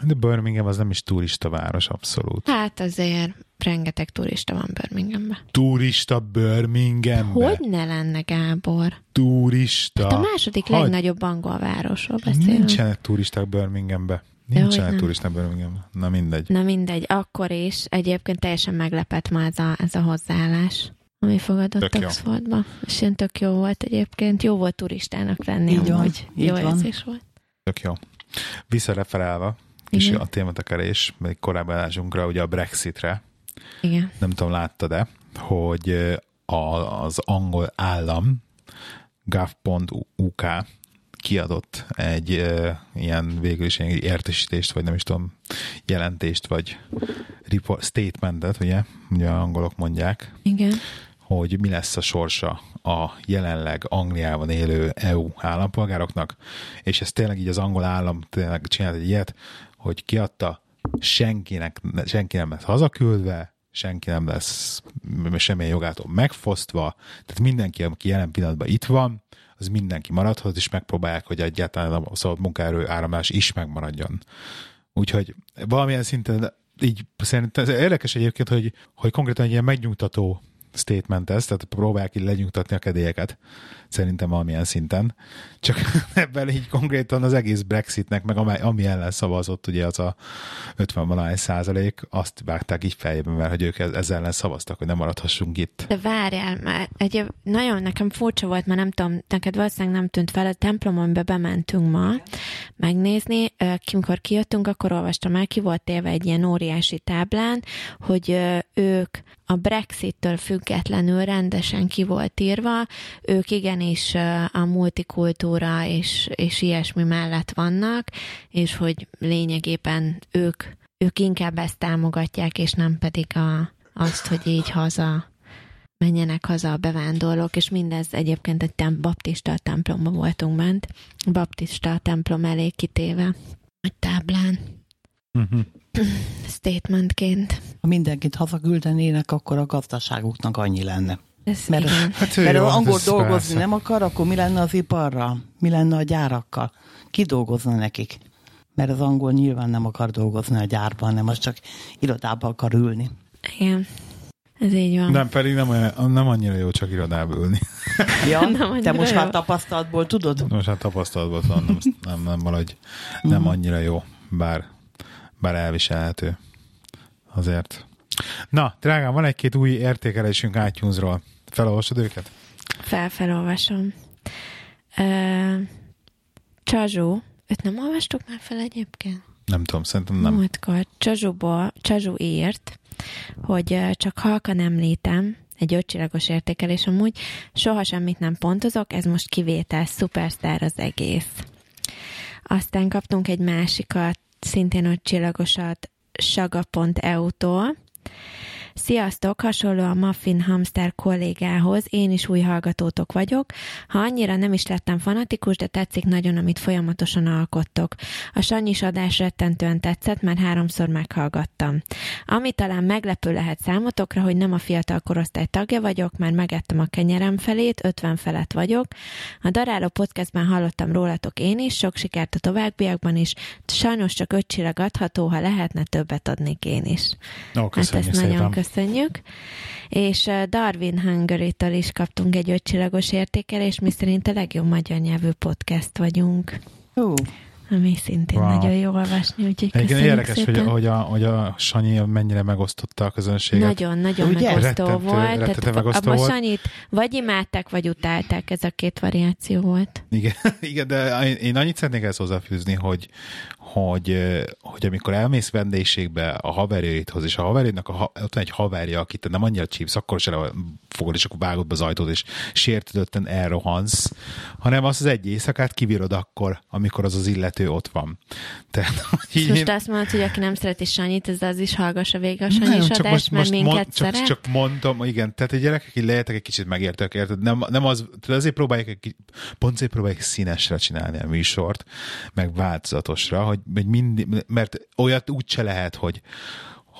De Birmingham az nem is turista város, abszolút. Hát azért rengeteg turista van Birminghamben. Turista Birminghambe. Hogy ne lenne, Gábor? Turista. Hát a második Hagy- legnagyobb angol városról beszélünk. Nincsenek turisták Birminghambe. hogy Nincsenek turisták Birminghambe. Na mindegy. Na mindegy, akkor is. Egyébként teljesen meglepett ma ez a, ez a hozzáállás, ami fogadott Tök jó. Oxfordba. És ilyen tök jó volt egyébként. Jó volt turistának lenni, Így van, amúgy. így Jó van. érzés volt. Tök jó. Visszareferálva, és Igen. a tématekerés, még korábban állásunkra, ugye a Brexitre, Igen. nem tudom, láttad-e, hogy a, az angol állam gov.uk kiadott egy ilyen végül is egy értesítést, vagy nem is tudom, jelentést, vagy report, statementet, ugye, ugye a angolok mondják, Igen. hogy mi lesz a sorsa a jelenleg Angliában élő EU állampolgároknak, és ez tényleg így az angol állam tényleg csinált egy ilyet, hogy kiadta, senkinek, senki nem lesz hazaküldve, senki nem lesz semmilyen jogától megfosztva, tehát mindenki, aki jelen pillanatban itt van, az mindenki maradhat, és megpróbálják, hogy egyáltalán a szabad munkaerő áramlás is megmaradjon. Úgyhogy valamilyen szinten így szerintem ez érdekes egyébként, hogy, hogy konkrétan egy ilyen megnyugtató statement ez, tehát próbálják így lenyugtatni a kedélyeket, szerintem valamilyen szinten. Csak *laughs* ebben így konkrétan az egész Brexitnek, meg amely, ami ellen szavazott, ugye az a 50 valahány százalék, azt vágták így fejbe, mert hogy ők ez- ezzel ellen szavaztak, hogy nem maradhassunk itt. De várjál, már egy, nagyon nekem furcsa volt, mert nem tudom, neked valószínűleg nem tűnt fel, a templomon be bementünk ma megnézni, amikor kijöttünk, akkor olvastam el, ki volt téve egy ilyen óriási táblán, hogy ők a Brexit-től függetlenül rendesen ki volt írva, ők igenis a multikultúra és, és ilyesmi mellett vannak, és hogy lényegében ők, ők inkább ezt támogatják, és nem pedig a, azt, hogy így haza menjenek haza a bevándorlók, és mindez egyébként egy tem- baptista templomban voltunk bent, baptista templom elé kitéve, egy táblán, Uh-huh. Statementként. Ha mindenkit hazaküldenének, akkor a gazdaságuknak annyi lenne. Ez Mert- igen. *laughs* Hát Mert jó, az angol ez dolgozni persze. nem akar, akkor mi lenne az iparral? Mi lenne a gyárakkal? Ki dolgozna nekik? Mert az angol nyilván nem akar dolgozni a gyárban, hanem az csak irodába akar ülni. Igen. Ez így van. Nem, pedig nem, olyan, nem annyira jó csak irodába ülni. *laughs* Ja, *laughs* Nem te most jó. már tapasztalatból tudod? Most hát tapasztalatban van, nem, nem, nem valahogy nem annyira jó, bár, bár elviselhető. Azért. Na, drágám, van egy-két új értékelésünk iTunes-ról. Felolvasod őket? Felfelolvasom. Uh, Csazsó, őt nem olvastuk már fel egyébként? Nem tudom, szerintem nem. Múltkor Csazsóból, Csazsó írt, hogy csak halkan említem, egy ötcsillagos értékelés amúgy, soha semmit nem pontozok, ez most kivétel, szupersztár az egész. Aztán kaptunk egy másikat, szintén ötcsillagosat, saga.eu-tól, Sziasztok, hasonló a Muffin Hamster kollégához, én is új hallgatótok vagyok. Ha annyira nem is lettem fanatikus, de tetszik nagyon, amit folyamatosan alkottok. A Sanyis adás rettentően tetszett, már háromszor meghallgattam. Ami talán meglepő lehet számotokra, hogy nem a fiatal korosztály tagja vagyok, már megettem a kenyerem felét, 50 felett vagyok. A Daráló podcastben hallottam rólatok én is, sok sikert a továbbiakban is. Sajnos csak öt csillag adható, ha lehetne, többet adnék én is. Ó, Hát köszönjük ezt nagyon szépen. Köszönjük. És uh, Darwin Hungary-től is kaptunk egy ötcsillagos értékelést, mi szerint a legjobb magyar nyelvű podcast vagyunk. Hú, Ami szintén Wow. nagyon jó olvasni, úgyhogy köszönjük érdekes, hogy, szépen. hogy, a, hogy a Sanyi mennyire megosztotta a közönséget. Nagyon, nagyon Ugye? megosztó Rettentő- volt. rettentő Tehát megosztó abban volt. Sanyit vagy imádták, vagy utálták, ez a két variáció volt. Igen, *laughs* igen, de én- én annyit szeretnék ezt hozzáfűzni, hogy, hogy, hogy amikor elmész vendégségbe a haverjaidhoz, és a haverjaidnak a, ha- ott van egy haverja, akit te nem annyira csípsz, akkor se fogod, és akkor vágod be az ajtót, és sértődötten elrohansz, hanem azt az egy éjszakát kivírod akkor, amikor az az illető ott van. Tehát, *laughs* így Most én- azt mondod, hogy aki nem szereti Sanyit, ez az is hallgassa végig a Sanyis csak adást, mert minket mond, csak, szeret. csak mondom, igen, tehát egy gyerekek így lehetek egy kicsit megértek, érted? Nem, nem az, tehát azért ki- pont azért próbáljuk színesre csinálni a műsort, meg változatosra, hogy, hogy mindig, mert olyat úgyse lehet, hogy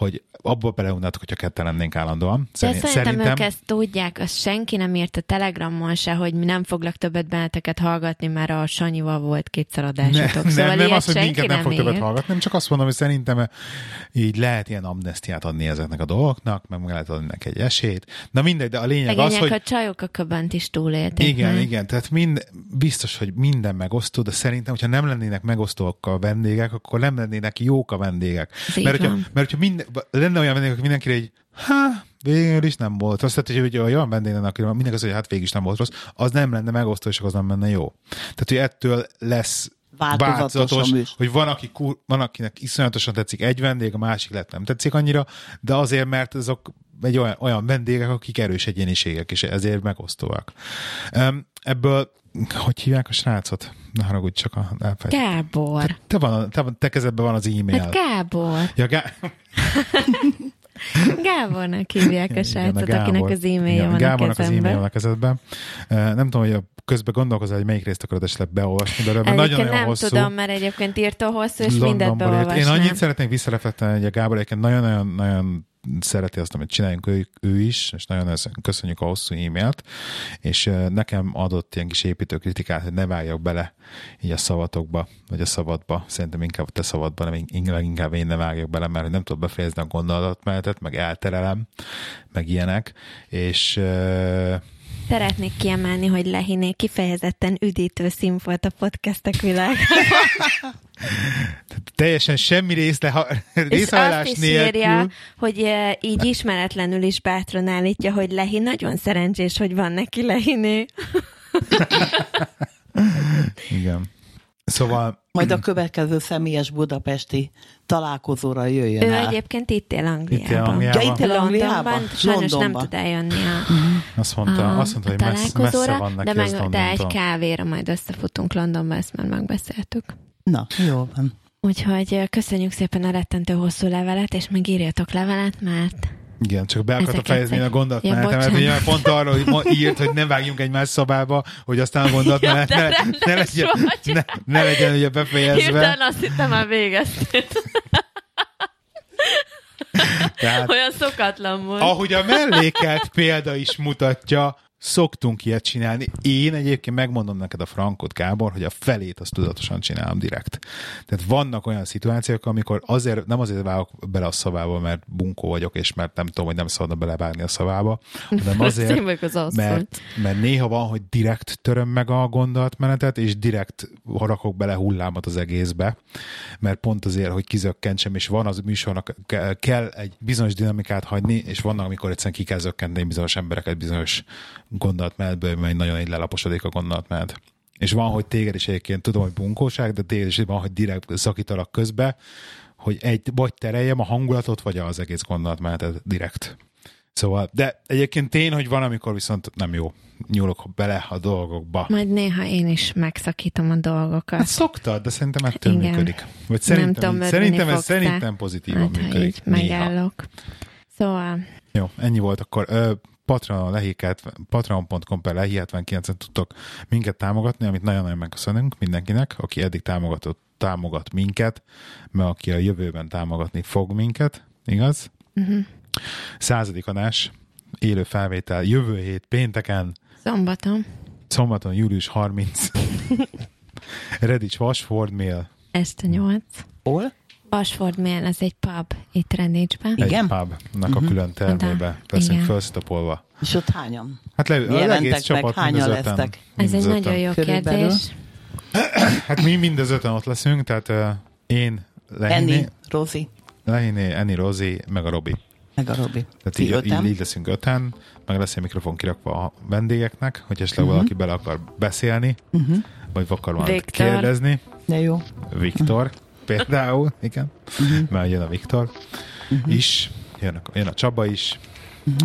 hogy abba beleunnátok, hogyha ketten lennénk állandóan. Szerint- szerintem, szerintem ők ezt tudják, azt senki nem írt a Telegramon se, hogy mi nem foglak többet benneteket hallgatni, mert a Sanyival volt kétszer adásotok. Ne, szóval nem, nem az, hogy minket nem fog többet hallgatni, nem csak azt mondom, hogy szerintem így lehet ilyen amnestiát adni ezeknek a dolgoknak, meg meg lehet adni neki egy esélyt. Na mindegy, de a lényeg az, Szegények hogy a csajok a köbönt is túlélték. Igen, már. igen, tehát mind, biztos, hogy minden megosztó, de szerintem, hogyha nem lennének megosztóak a vendégek, akkor nem lennének jók a vendégek. Ez Mert hogyha, mert hogyha minden, lenne olyan vendég, aki mindenkire egy, ha, végül is nem volt rossz. Tehát, hogy olyan vendég lenne, aki mindenki az, hogy hát végül is nem volt rossz, az nem lenne megosztó, és az nem lenne jó. Tehát, hogy ettől lesz Változatos hogy van, aki, kur- van, akinek iszonyatosan tetszik egy vendég, a másik lett nem tetszik annyira, de azért, mert azok egy olyan, olyan vendégek, akik erős egyéniségek, és ezért megosztóak. Ebből, hogy hívják a srácot? Ne haragudj, csak a elfelejtettem. Gábor. Te, te, van- te kezedben van az e-mail. Hát Gábor. ja, Gá- *laughs* Gábornak hívják a srácot, akinek az e-mailje van Gábornak a az e-mail van a kezedben. Nem tudom, hogy a közben gondolkozol, hogy melyik részt akarod esetleg beolvasni belőle, mert Egyébként nagyon-nagyon nem hosszú. tudom, mert egyébként írtó hosszú, és mindent jött. Én beolvasnám. annyit szeretnék visszareflektálni, hogy a Gábor egyébként nagyon-nagyon nagyon szereti azt, amit csináljunk ő, ő is, és nagyon köszönjük a hosszú e-mailt, és nekem adott ilyen kis építő kritikát, hogy ne vágjak bele így a szavatokba, vagy a szabadba. Szerintem inkább a te szabadba, nem inkább, én ne vágjak bele, mert nem tudom befejezni a gondolatmenetet, meg elterelem, meg ilyenek, és Szeretnék kiemelni, hogy Lehiné kifejezetten üdítő szín volt a podcastek világában. *laughs* teljesen semmi részle, És részhajlás nélkül. írja, hogy eh, így ismeretlenül is bátran állítja, hogy Lehi nagyon szerencsés, hogy van neki Lehiné. Igen. Szóval Majd a következő személyes budapesti találkozóra jöjjön Ő el. egyébként itt él Angliában. Itt él Angliában. Ja, itt él Angliában? Londonban, sajnos Londonban. nem tud eljönni a, azt mondta, a, azt mondta hogy messze, messze van neki de, meg, de egy Londontól. kávéra majd összefutunk Londonba, ezt már megbeszéltük. Na, jó van. Úgyhogy köszönjük szépen a rettentő hosszú levelet, és meg írjatok levelet, mert Igen, csak be akartam fejezni a ja, bocsánat. ugye pont arról, hogy ma *laughs* írt, hogy ne vágjunk egymás szobába, hogy aztán a gondolatmenet ne, ne, legyen, vagy. ne, ne legyen ugye befejezve. hirtelen azt hittem már végeztél. *laughs* Tehát, Olyan szokatlan volt. ahogy a mellékelt példa is mutatja, szoktunk ilyet csinálni. Én egyébként megmondom neked a frankot, Gábor, hogy a felét azt tudatosan csinálom direkt. Tehát vannak olyan szituációk, amikor azért, nem azért vágok bele a szavába, mert bunkó vagyok, és mert nem tudom, hogy nem szabadna belevágni a szavába, hanem *laughs* azért, az mert, mert néha van, hogy direkt töröm meg a gondolatmenetet, és direkt rakok bele hullámot az egészbe, mert pont azért, hogy kizökkentsem, és van az műsornak ke- kell egy bizonyos dinamikát hagyni, és vannak, amikor egyszerűen ki kell zökkenteni bizonyos embereket bizonyos gondolatmenetből, mert nagyon így lelaposodik a gondolatmenet. És van, hogy téged is egyébként tudom, hogy bunkóság, de téged is van, hogy direkt szakítalak közbe, hogy egy, vagy tereljem a hangulatot, vagy az egész gondolatmenetet direkt. Szóval, de egyébként tény, hogy van, amikor viszont nem jó. Nyúlok bele a dolgokba. Majd néha én is megszakítom a dolgokat. Hát szoktad, de szerintem ettől Igen. működik. Vagy szerintem, örülni szerintem ez szerintem pozitívan Hát, működik. így Néha. megállok. Szóval, Jó, ennyi volt akkor. Ö, Patreon lehiket, patreon.com per lehi 79 tudtok minket támogatni, amit nagyon-nagyon megköszönünk mindenkinek, aki eddig támogatott, támogat minket, mert aki a jövőben támogatni fog minket, igaz? uh-huh. Századik adás, élő felvétel jövő hét pénteken, szombaton, szombaton július 30. *laughs* Redics Vasford Mail. este nyolc. Hol? Ashford Mill, ez egy pub itt Rendicsben. Egy Igen? pubnak a külön termébe Igen. felszitapolva. És ott hányan? Hát le, az Jelentek egész meg, csapat hányan az lesztek? mind Ez egy az nagyon jó Körülbelül. kérdés. *coughs* Hát mi mind az öten ott leszünk, tehát uh, én, Lehiné, Enni, Rozi, Lehiné, Eni, Rozi, meg a Robi. meg a Robi. Tehát így, öten? így, így leszünk öten, meg lesz egy mikrofon kirakva a vendégeknek, hogy esetleg Mhm. valaki bele akar beszélni, Uh-huh. vagy akar valamit Viktor. kérdezni. De jó. Viktor például, igen, mert jön a Viktor is, jön a, jön a Csaba is,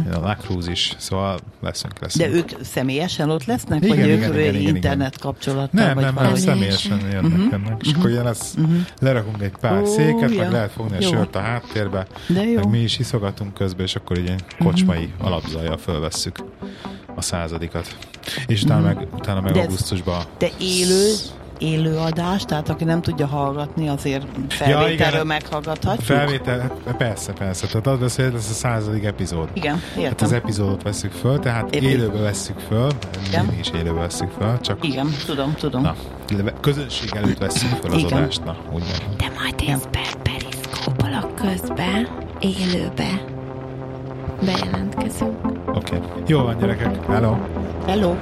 jön a Lacruz is, szóval leszünk, leszünk. De ők személyesen ott lesznek? Igen, vagy igen, ők igen, igen, internet kapcsolattal? nem, vagy nem, nem, személyesen jönnek, Mhm. jönnek. És akkor ugye lesz, lerakunk egy pár Ó, széket, ja. meg lehet fogni a Jó. sört a háttérbe, De jó. meg mi is iszogatunk közben, és akkor egy kocsmai alapzajjal fölvesszük a századikat. És utána meg, utána meg De augusztusban De élő, élő adás, tehát aki nem tudja hallgatni, azért felvételről igen. meghallgathatjuk. Felvétel, hát persze, persze. Tehát az lesz, hogy ez lesz a századik epizód. Igen, Hát értem. az epizódot veszük föl, tehát Értem. élőbe veszük föl, Igen. mi is élőbe veszük föl, csak Igen, tudom, tudom. na, közönség előtt veszük föl az Igen. adást, na, úgy mondom. De majd én per periszkópolok közbe, élőbe. Bejelentkezünk. Oké. Okay. Jó van, gyerekek. Hello. Hello!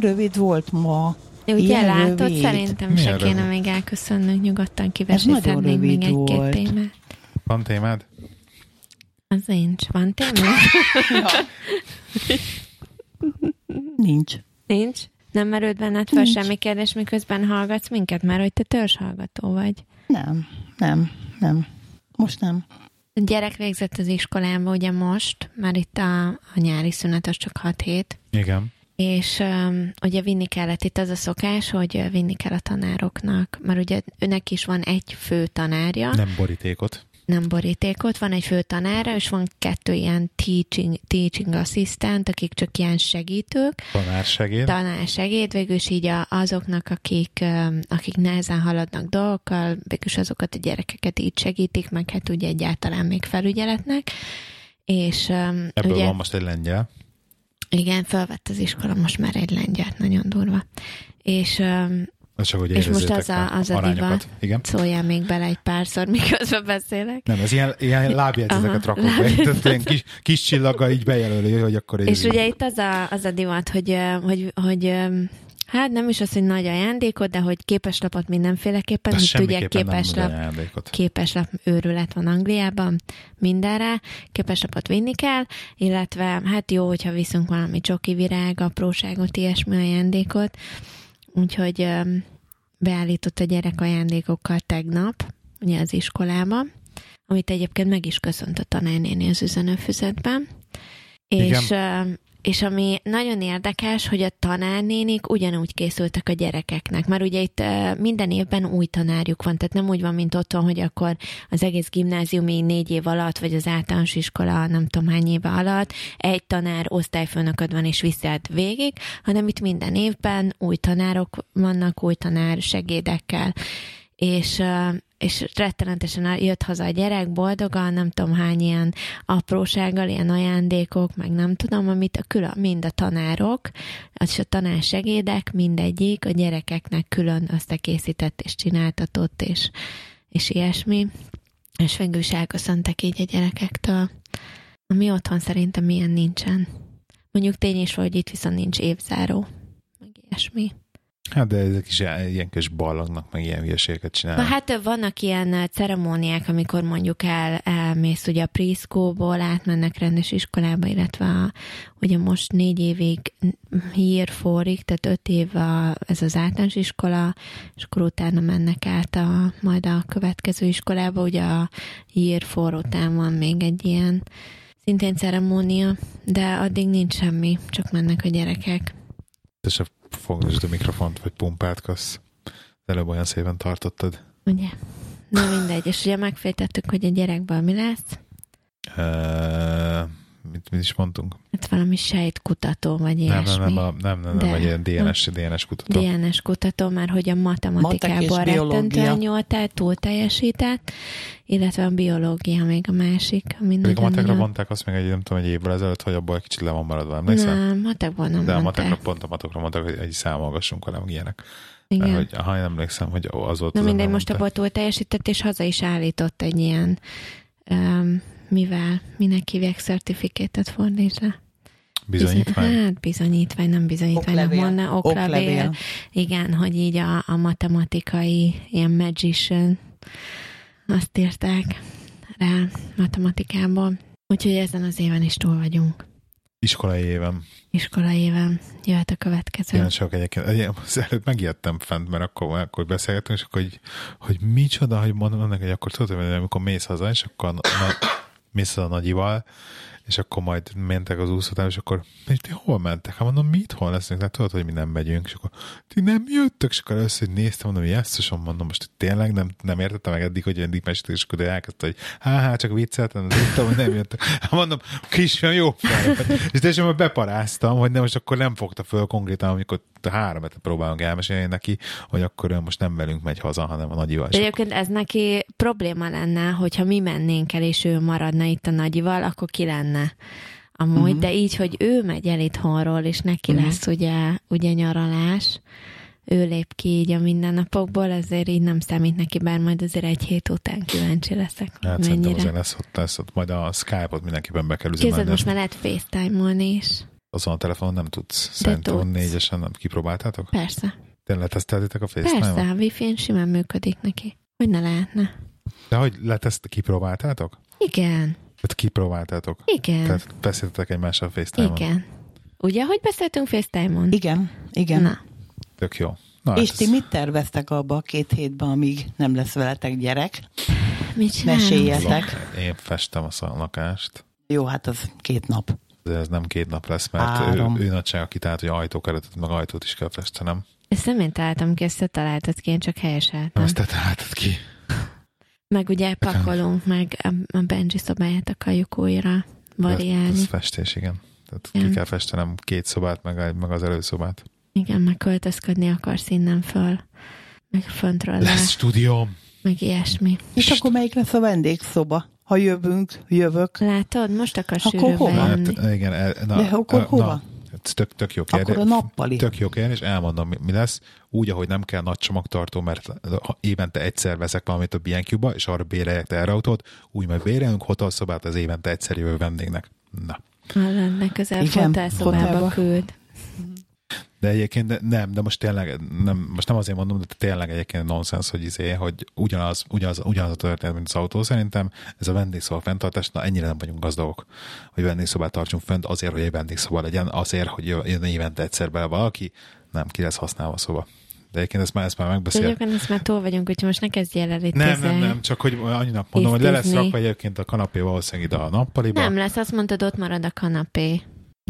Ilyen rövid volt ma. Ugye Ilyen látod, rövid. szerintem Milyen se kéne rövid? még elköszönnünk, nyugodtan nagyon még egy-két témát. Van témád? Az nincs. Van téma? *laughs* Nincs. nincs? Nem merült benned fel semmi kérdés, miközben hallgatsz minket, mert hogy te törzshallgató vagy. Nem, nem, nem. Most nem. A gyerek végzett az iskolába ugye most, már itt a, a nyári szünet az csak 6 hét, Igen. És um, ugye vinni kellett itt az a szokás, hogy vinni kell a tanároknak, mert ugye őnek is van egy fő tanárja, Nem borítékot. nem borítékot, van egy fő tanára, és van kettő ilyen teaching, teaching assistant, akik csak ilyen segítők, Tanársegéd. tanársegéd, végül is így a, azoknak, akik, akik nehezen haladnak dolgokkal, végül is azokat a gyerekeket így segítik, meg hát ugye egyáltalán még felügyeletnek, és öm, Ebből ugye, van most egy lengyel. Igen, felvett az iskola most már egy lengyelt, nagyon durva. És csak, hogy És most az a- az a divat. Igen. szóljál még bele egy párszor, *laughs* miközben beszélek. Nem, ez ilyen, ilyen lábjegyzeteket rakok be. Tehát ilyen kis, kis csillaggal így bejelöli, hogy akkor És ugye itt az a, az a divat, hogy, hogy, hogy hát nem is az, hogy nagy ajándékot, de hogy képeslapot mindenféleképpen, ugye semmiképpen nem képeslap, képeslap őrület van Angliában mindenre, képeslapot vinni kell, illetve hát jó, hogyha viszünk valami csoki virág, apróságot, ilyesmi ajándékot, úgyhogy beállított a gyerek ajándékokkal tegnap, ugye az iskolába, amit egyébként meg is köszönt a tanárnéni az üzenőfüzetben. És, ö, és ami nagyon érdekes, hogy a tanárnénik ugyanúgy készültek a gyerekeknek, mert ugye itt minden évben új tanárjuk van, tehát nem úgy van, mint otthon, hogy akkor az egész gimnáziumi négy év alatt, vagy az általános iskola nem tudom hány éve alatt egy tanár osztályfőnököd van és viszed végig, hanem itt minden évben új tanárok vannak, új tanár segédekkel. És, és rettenetesen jött haza a gyerek boldogan, nem tudom hány ilyen aprósággal, ilyen ajándékok, meg nem tudom, amit a külön, mind a tanárok, és a tanár segédek, mindegyik a gyerekeknek külön összekészített és csináltatott, és, és ilyesmi. És végül is elköszöntek így a gyerekektől. Ami otthon szerintem ilyen nincsen. Mondjuk tény is, hogy itt viszont nincs évzáró, meg ilyesmi. Hát de ezek is ilyen, kis ballagnak, meg ilyen hülyeségeket Na csinálnak. hát vannak ilyen ceremóniák, amikor mondjuk el, elmész ugye a preschoolból, átmennek rendes iskolába, illetve a, ugye most négy évig year four-ig, tehát öt év a, ez az általános iskola, és akkor utána mennek át a, majd a következő iskolába, ugye a year four után van még egy ilyen szintén ceremónia, de addig nincs semmi, csak mennek a gyerekek. Te se fogdosd a mikrofont, vagy pumpáltkasz. Előbb olyan szépen tartottad. Ugye? Na mindegy, és ugye megfejtettük, hogy a gyerekből mi lesz. Uh, mit, mit is mondtunk? Hát valami sejtkutató, vagy Nem, ilyesmi. nem, nem, a, nem, nem, De- nem, vagy ilyen DNS, DNS kutató. DNS kutató, már hogy a matematikából rettentően jól telt, túl teljesített, illetve a biológia még a másik, ami Pedig a matekra nagyon... mondták azt még egy, nem tudom, egy évvel ezelőtt, hogy abból egy kicsit le van maradva, emlékszel? Nem, matekból nem De a matekra pont a matokra mondták, hogy egy számolgassunk vele, meg ilyenek. Igen. Hogy, ha én emlékszem, hogy az volt Na mindegy, most abból túl teljesített, és haza is állított egy ilyen, um, mivel, minek hívják, certifikétet fordíts le. Bizonyítvány. Hát bizonyítvány, nem bizonyítványnak mondna, oklevél. Oklevél. Igen, hogy így a, a matematikai ilyen magician, azt írták rá matematikából. Úgyhogy ezen az éven is túl vagyunk. Iskolai évem. Iskolai éven jöhet a következő. Kíváncsiak egyébként. Egy- Az előbb megijedtem fent, mert akkor, akkor beszélgetünk, és akkor hogy, hogy micsoda, hogy mondom annak, hogy akkor tudod, hogy amikor mész haza, és akkor na, mész haza a nagyival, és akkor majd mentek az úszótán, és akkor és ti hol mentek? Hát mondom, mi itthon leszünk? Hát tudod, hogy mi nem megyünk, és akkor ti nem jöttök, és akkor először néztem, mondom, jesszusom, mondom, most tényleg nem, nem értettem meg eddig, hogy eddig meséltek, és akkor elkezdte, hogy há, há, csak vicceltem, tudtam, hogy nem jöttek. *laughs* Hát mondom, kisfiam, jó. És teljesen már beparáztam, hogy nem, most akkor nem fogta föl konkrétan, amikor három hetet próbálunk elmesélni neki, hogy akkor ő most nem velünk megy haza, hanem a nagyival. De egyébként ez neki probléma lenne, hogyha mi mennénk el, és ő maradna itt a nagyival, akkor ki lenne amúgy, Mhm. uh-huh. de így, hogy ő megy el itthonról, és neki uh-huh. lesz ugye, ugye nyaralás, ő lép ki így a mindennapokból, ezért így nem számít neki, bár majd azért egy hét után kíváncsi leszek, Hát mennyire. azért lesz ott, lesz ott, majd a Skype-ot mindenképpen be kell üzemelni. most már lehet FaceTime-olni is. azon a telefonon nem tudsz. Szerintem négyesen nem kipróbáltátok? Persze. Tényleg leteszteltétek a FaceTime-on? Persze, a Wi-Fi-n simán működik neki. Hogy ne lehetne? De hogy leteszt, kipróbáltátok? Igen. Tehát kipróbáltátok? Igen. Tehát beszéltetek egymással FaceTime-on? Igen. Ugye, hogy beszéltünk FaceTime-on? Igen, igen. Na, Tök jó. Na, És hát ti ez- mit terveztek abba a két hétben, amíg nem lesz veletek gyerek? mit csinálunk? Meséljetek. Én festem a lakást. Jó, hát az két nap. De ez nem két nap lesz, mert Három. ő, ő nagysága kitalált, hogy ajtókeretet, meg ajtót is kell festenem. Ezt nem én találtam ki, ezt te találtad ki, én csak helyeseltem. ezt te találtad ki. Meg ugye pakolunk, meg a, a Benji szobáját akarjuk újra variálni. Ez festés, igen. Tehát Igen. ki kell festenem két szobát, meg, egy- meg az előszobát. Igen, meg költözködni akarsz innen föl. Meg föntről le, Lesz stúdióm. meg ilyesmi. És akkor melyik lesz a vendégszoba? Ha jövünk, jövök. Látod, most akar Akkor hova? Hát, igen, el- na, De akkor na, hova? ez tök, tök jó kérdés. Akkor a nappali. Tök jó kérdés, elmondom, mi, mi lesz. Úgy, ahogy nem kell nagy csomagtartó, mert évente egyszer veszek valamit a BNQ-ba, és arra béreljek terautót, úgy meg bérelünk hotelszobát az évente egyszer jövő vendégnek. Na. Legközelebb Igen, fotelszobába fotelba. küld. De egyébként nem, de most tényleg, nem, most nem azért mondom, de tényleg egyébként nonsens, hogy izé, hogy ugyanaz, ugyanaz, ugyanaz a történet, mint az autó. Szerintem ez a vendégszoba fenntartás, na ennyire nem vagyunk gazdagok, hogy vendégszobát tartsunk fent azért, hogy egy vendégszoba legyen, azért, hogy jön évente egyszer bele valaki, nem, ki lesz használva a szoba. De egyébként ezt már, ezt már De megbeszél. egyébként ezt már túl vagyunk, úgyhogy most ne kezdjél el itt Nem, nem, nem, csak hogy annyinak mondom, hogy le lesz rakva egyébként a kanapé valószínűleg ide a nappaliba. Nem lesz, azt mondtad, ott marad a kanapé.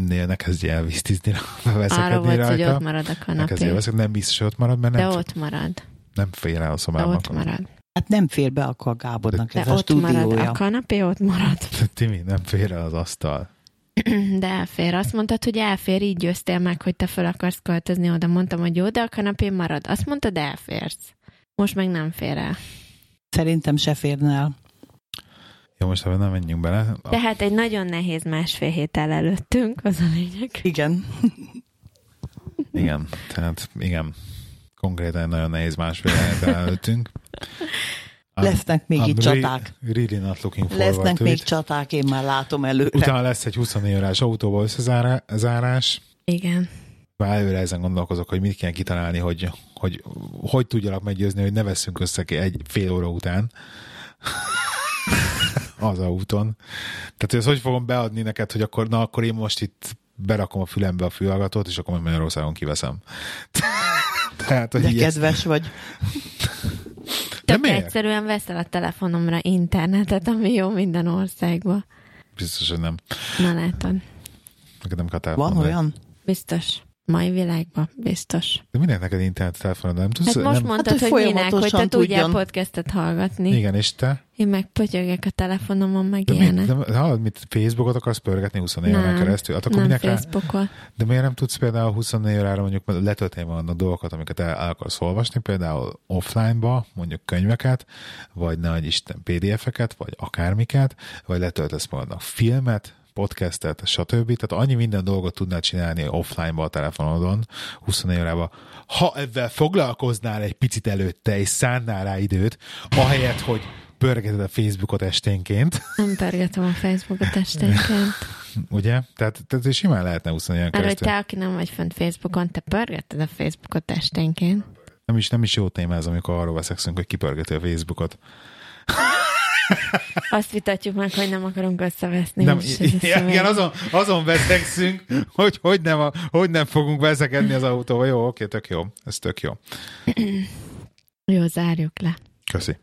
Ne, ne kezdj el víztizni, Arra *laughs* veszekedni volt, hogy rajta. ott marad a Ne kanapé. veszekedni, nem biztos, hogy ott marad, mert De nem, ott marad. nem fér el a De szobában. ott marad. Hát nem fér be akkor a Gábornak De ez a ott marad stúdiója. a kanapé, ott marad. Timi, nem fér el az asztal. *clears throat* De elfér. Azt mondtad, hogy elfér, így győztél meg, hogy te fel akarsz költözni oda. Mondtam, hogy jó, de a kanapé marad. Azt mondtad, elférsz. Most meg nem fér el. Szerintem se férne el. Jó, most ebben nem menjünk bele. Tehát egy nagyon nehéz másfél hét el előttünk, az a lényeg. Igen. *laughs* Igen, tehát igen. Konkrétan egy nagyon nehéz másfél héten előttünk. I'm- *laughs* Lesznek még I'm itt re- csaták. Really not looking forward Lesznek to még it. csaták, én már látom előre. Utána lesz egy 24 órás autóval összezárás. Igen. Már előre ezen gondolkozok, hogy mit kell kitalálni, hogy hogy, hogy tudjalak meggyőzni, hogy ne veszünk össze ki egy fél óra után az autón. Tehát, hogy ezt hogy fogom beadni neked, hogy akkor, na, akkor én most itt berakom a fülembe a fülhallgatót, és akkor majd Magyarországon kiveszem. *laughs* Tehát, hogy De így ezt- kedves vagy. De Tök miért? egyszerűen veszel a telefonomra internetet, ami jó minden országba. Biztos, hogy nem. Na látod. Neked nem kell Van olyan? Biztos. Mai világban. Biztos. De minek neked internet telefonod? Nem tudsz? Hát most nem... mondtad, Hát, hogy hogy minek, hogy te tudjál podcastet hallgatni. Igen, és te? Én meg pötyögek a telefonomon, meg De, mit, ilyenek. de, de hallod, mit Facebookot akarsz pörgetni 24 órán keresztül? Hát akkor nem minek rá, de miért nem tudsz például 24 órára mondjuk letölteni vannak dolgokat, amiket el, el akarsz olvasni, például offline-ba, mondjuk könyveket, vagy nagy Isten PDF-eket, vagy akármiket, vagy letöltesz magadnak filmet, podcastet, stb. Tehát annyi minden dolgot tudnál csinálni offline-ba a telefonodon 24 órában. Ha ezzel foglalkoznál egy picit előtte, és szánnál rá időt, ahelyett, hogy pörgeted a Facebookot esténként, Nem pörgetem a Facebookot esténként. *laughs* ugye? Tehát, tehát simán lehetne 24 órán Arra, hogy keresztül. te, aki nem vagy fönt Facebookon, te pörgetted a Facebookot esténként. Nem is, nem is jó téma ez, amikor arról veszekszünk, hogy kipörgeti a Facebookot. *laughs* *laughs* Azt vitatjuk meg, hogy nem akarunk összeveszni. Nem, igen, igen, azon, azon veszekszünk, hogy hogy nem, a, hogy nem fogunk veszekedni az autóval. Jó, oké, tök jó. Ez tök jó. Jó, zárjuk le. Köszi.